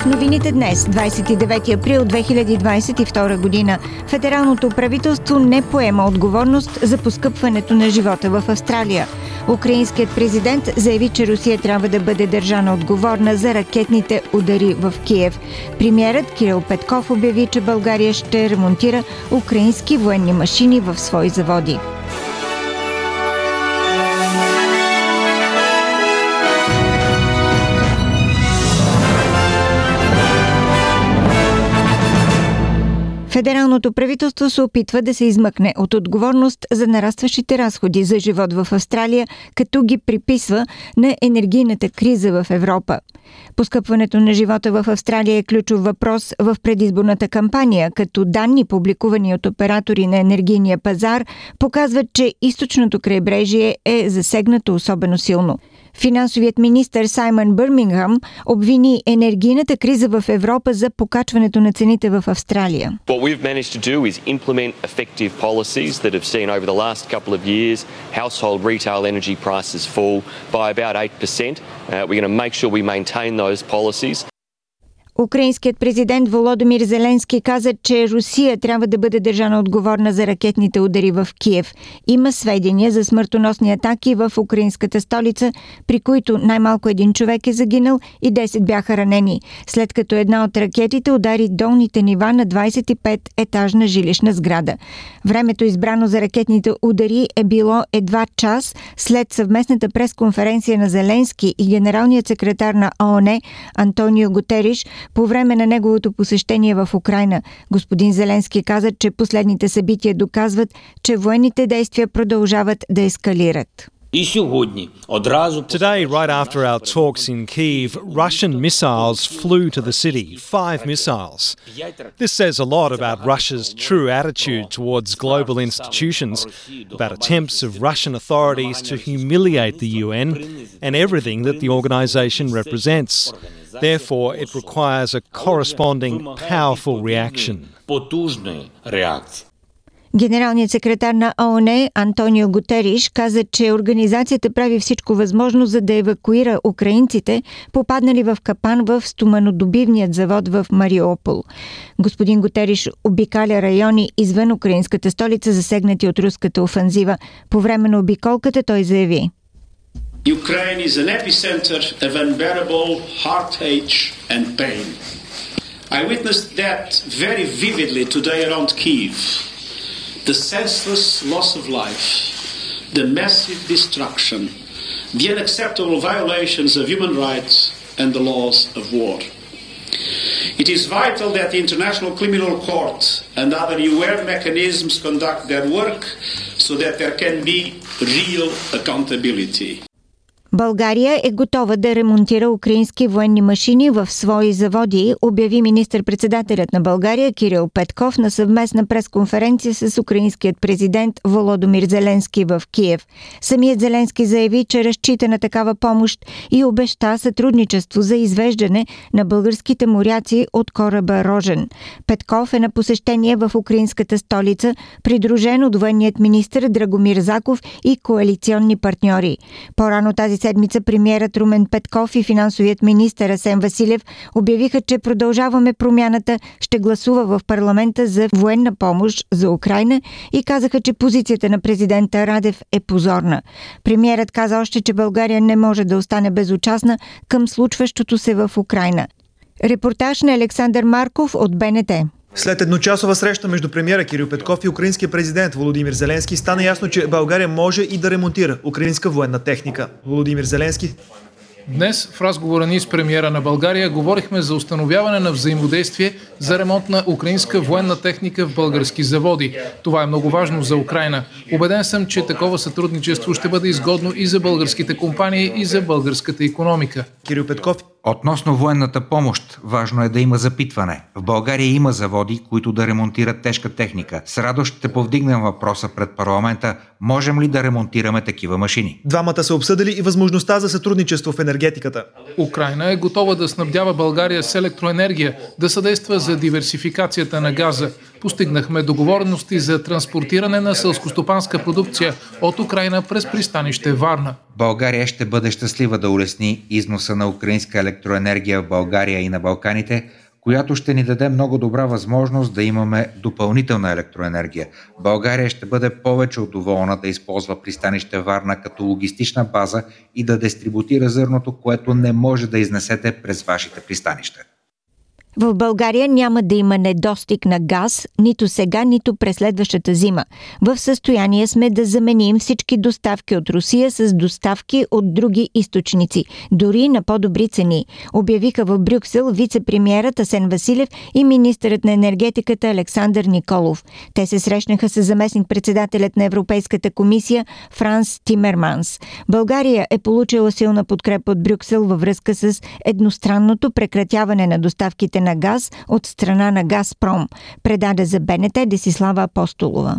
В новините днес, 29 април 2022 година, федералното правителство не поема отговорност за поскъпването на живота в Австралия. Украинският президент заяви, че Русия трябва да бъде държана отговорна за ракетните удари в Киев. Премьерът Кирил Петков обяви, че България ще ремонтира украински военни машини в свои заводи. Федералното правителство се опитва да се измъкне от отговорност за нарастващите разходи за живот в Австралия, като ги приписва на енергийната криза в Европа. Поскъпването на живота в Австралия е ключов въпрос в предизборната кампания, като данни, публикувани от оператори на енергийния пазар, показват, че източното крайбрежие е засегнато особено силно. Финансовият министр Саймън Бърмингъм обвини енергийната криза в Европа за покачването на цените в Австралия. What we've managed to do is implement effective policies that have seen over the last couple of years household retail energy prices fall by about 8%. Uh, we're going to make sure we maintain those policies. Украинският президент Володомир Зеленски каза, че Русия трябва да бъде държана отговорна за ракетните удари в Киев. Има сведения за смъртоносни атаки в украинската столица, при които най-малко един човек е загинал и 10 бяха ранени, след като една от ракетите удари долните нива на 25-етажна жилищна сграда. Времето избрано за ракетните удари е било едва час след съвместната пресконференция на Зеленски и генералният секретар на ООН Антонио Гутериш по време на неговото посещение в Украина. Господин Зеленски каза, че последните събития доказват, че военните действия продължават да ескалират. Today, right after our talks in Kiev, Russian missiles flew to the city. Five missiles. This says a lot about Russia's true attitude towards global institutions, about attempts of Russian authorities to humiliate the UN and everything that the organisation represents. Therefore, it requires a corresponding powerful reaction. Генералният секретар на ООН Антонио Гутериш каза, че организацията прави всичко възможно за да евакуира украинците, попаднали в капан в стоманодобивният завод в Мариопол. Господин Гутериш обикаля райони извън украинската столица, засегнати от руската офанзива. По време на обиколката той заяви. Ukraine is an epicenter of unbearable heartache and pain. I witnessed that very vividly today around Kiev. The senseless loss of life, the massive destruction, the unacceptable violations of human rights and the laws of war. It is vital that the International Criminal Court and other UN mechanisms conduct their work so that there can be real accountability. България е готова да ремонтира украински военни машини в свои заводи, обяви министр-председателят на България Кирил Петков на съвместна пресконференция с украинският президент Володомир Зеленски в Киев. Самият Зеленски заяви, че разчита на такава помощ и обеща сътрудничество за извеждане на българските моряци от кораба Рожен. Петков е на посещение в украинската столица, придружен от военният министр Драгомир Заков и коалиционни партньори. По-рано тази седмица премиерът Румен Петков и финансовият министр Асен Василев обявиха, че продължаваме промяната, ще гласува в парламента за военна помощ за Украина и казаха, че позицията на президента Радев е позорна. Премиерът каза още, че България не може да остане безучастна към случващото се в Украина. Репортаж на Александър Марков от БНТ. След едночасова среща между премиера Кирил Петков и украинския президент Володимир Зеленски стана ясно, че България може и да ремонтира украинска военна техника. Володимир Зеленски Днес в разговора ни с премиера на България говорихме за установяване на взаимодействие за ремонт на украинска военна техника в български заводи. Това е много важно за Украина. Обеден съм, че такова сътрудничество ще бъде изгодно и за българските компании, и за българската економика. Кирил Петков Относно военната помощ, важно е да има запитване. В България има заводи, които да ремонтират тежка техника. С радост ще повдигнем въпроса пред парламента, можем ли да ремонтираме такива машини. Двамата са обсъдили и възможността за сътрудничество в енергетиката. Украина е готова да снабдява България с електроенергия, да съдейства за диверсификацията на газа. Постигнахме договорености за транспортиране на селскостопанска продукция от Украина през пристанище Варна. България ще бъде щастлива да улесни износа на украинска електроенергия в България и на Балканите, която ще ни даде много добра възможност да имаме допълнителна електроенергия. България ще бъде повече от да използва пристанище Варна като логистична база и да дистрибутира зърното, което не може да изнесете през вашите пристанища. В България няма да има недостиг на газ нито сега, нито през следващата зима. В състояние сме да заменим всички доставки от Русия с доставки от други източници, дори на по-добри цени, обявиха в Брюксел вице-премьерът Асен Василев и министърът на енергетиката Александър Николов. Те се срещнаха с заместник-председателят на Европейската комисия Франс Тимерманс. България е получила силна подкрепа от Брюксел във връзка с едностранното прекратяване на доставките на газ от страна на Газпром, предаде за БНТ Десислава Апостолова.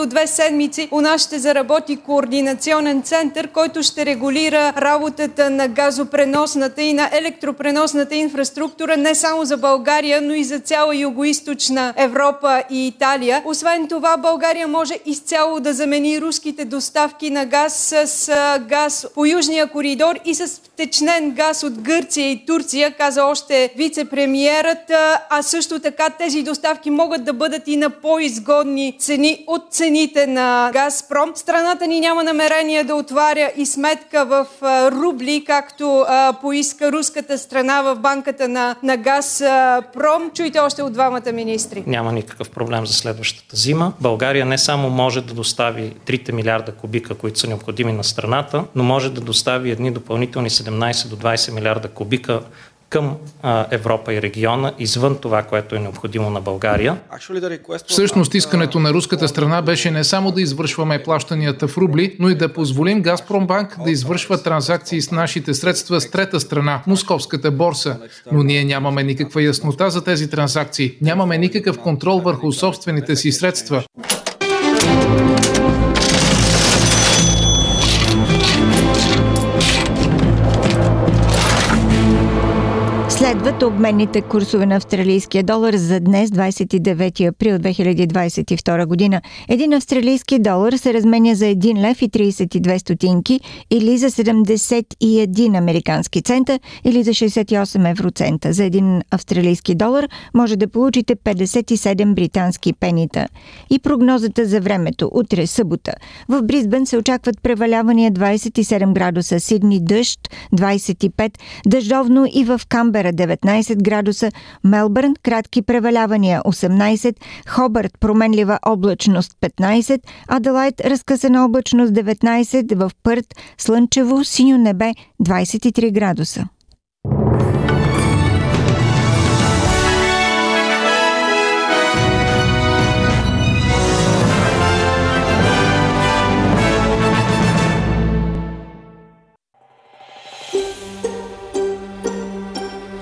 До две седмици у нас ще заработи координационен център, който ще регулира работата на газопреносната и на електропреносната инфраструктура не само за България, но и за цяла Юго-Источна Европа и Италия. Освен това, България може изцяло да замени руските доставки на газ с газ по Южния коридор и с втечнен газ от Гърция и Турция, каза още вице-премьерът, а също така тези доставки могат да бъдат и на по-изгодни цени от цените на Газпром. Страната ни няма намерение да отваря и сметка в рубли, както поиска руската страна в банката на, на Газпром. Чуйте още от двамата министри. Няма никакъв проблем за следващата зима. България не само може да достави 3 милиарда кубика, които са необходими на страната, но може да достави едни допълнителни 17 до 20 милиарда кубика към а, Европа и региона, извън това, което е необходимо на България. Всъщност искането на руската страна беше не само да извършваме плащанията в рубли, но и да позволим Газпромбанк да извършва транзакции с нашите средства с трета страна, Московската борса. Но ние нямаме никаква яснота за тези транзакции, нямаме никакъв контрол върху собствените си средства. Следват обменните курсове на австралийския долар за днес, 29 април 2022 година. Един австралийски долар се разменя за 1 лев и 32 стотинки или за 71 американски цента или за 68 евроцента. За един австралийски долар може да получите 57 британски пенита. И прогнозата за времето. Утре, събота. В Бризбен се очакват превалявания 27 градуса, Сидни дъжд 25, дъждовно и в Камбера 19 градуса, Мелбърн кратки превалявания 18, Хобърт променлива облачност 15, Аделайт разкъсана облачност 19, в Пърт слънчево синьо небе 23 градуса.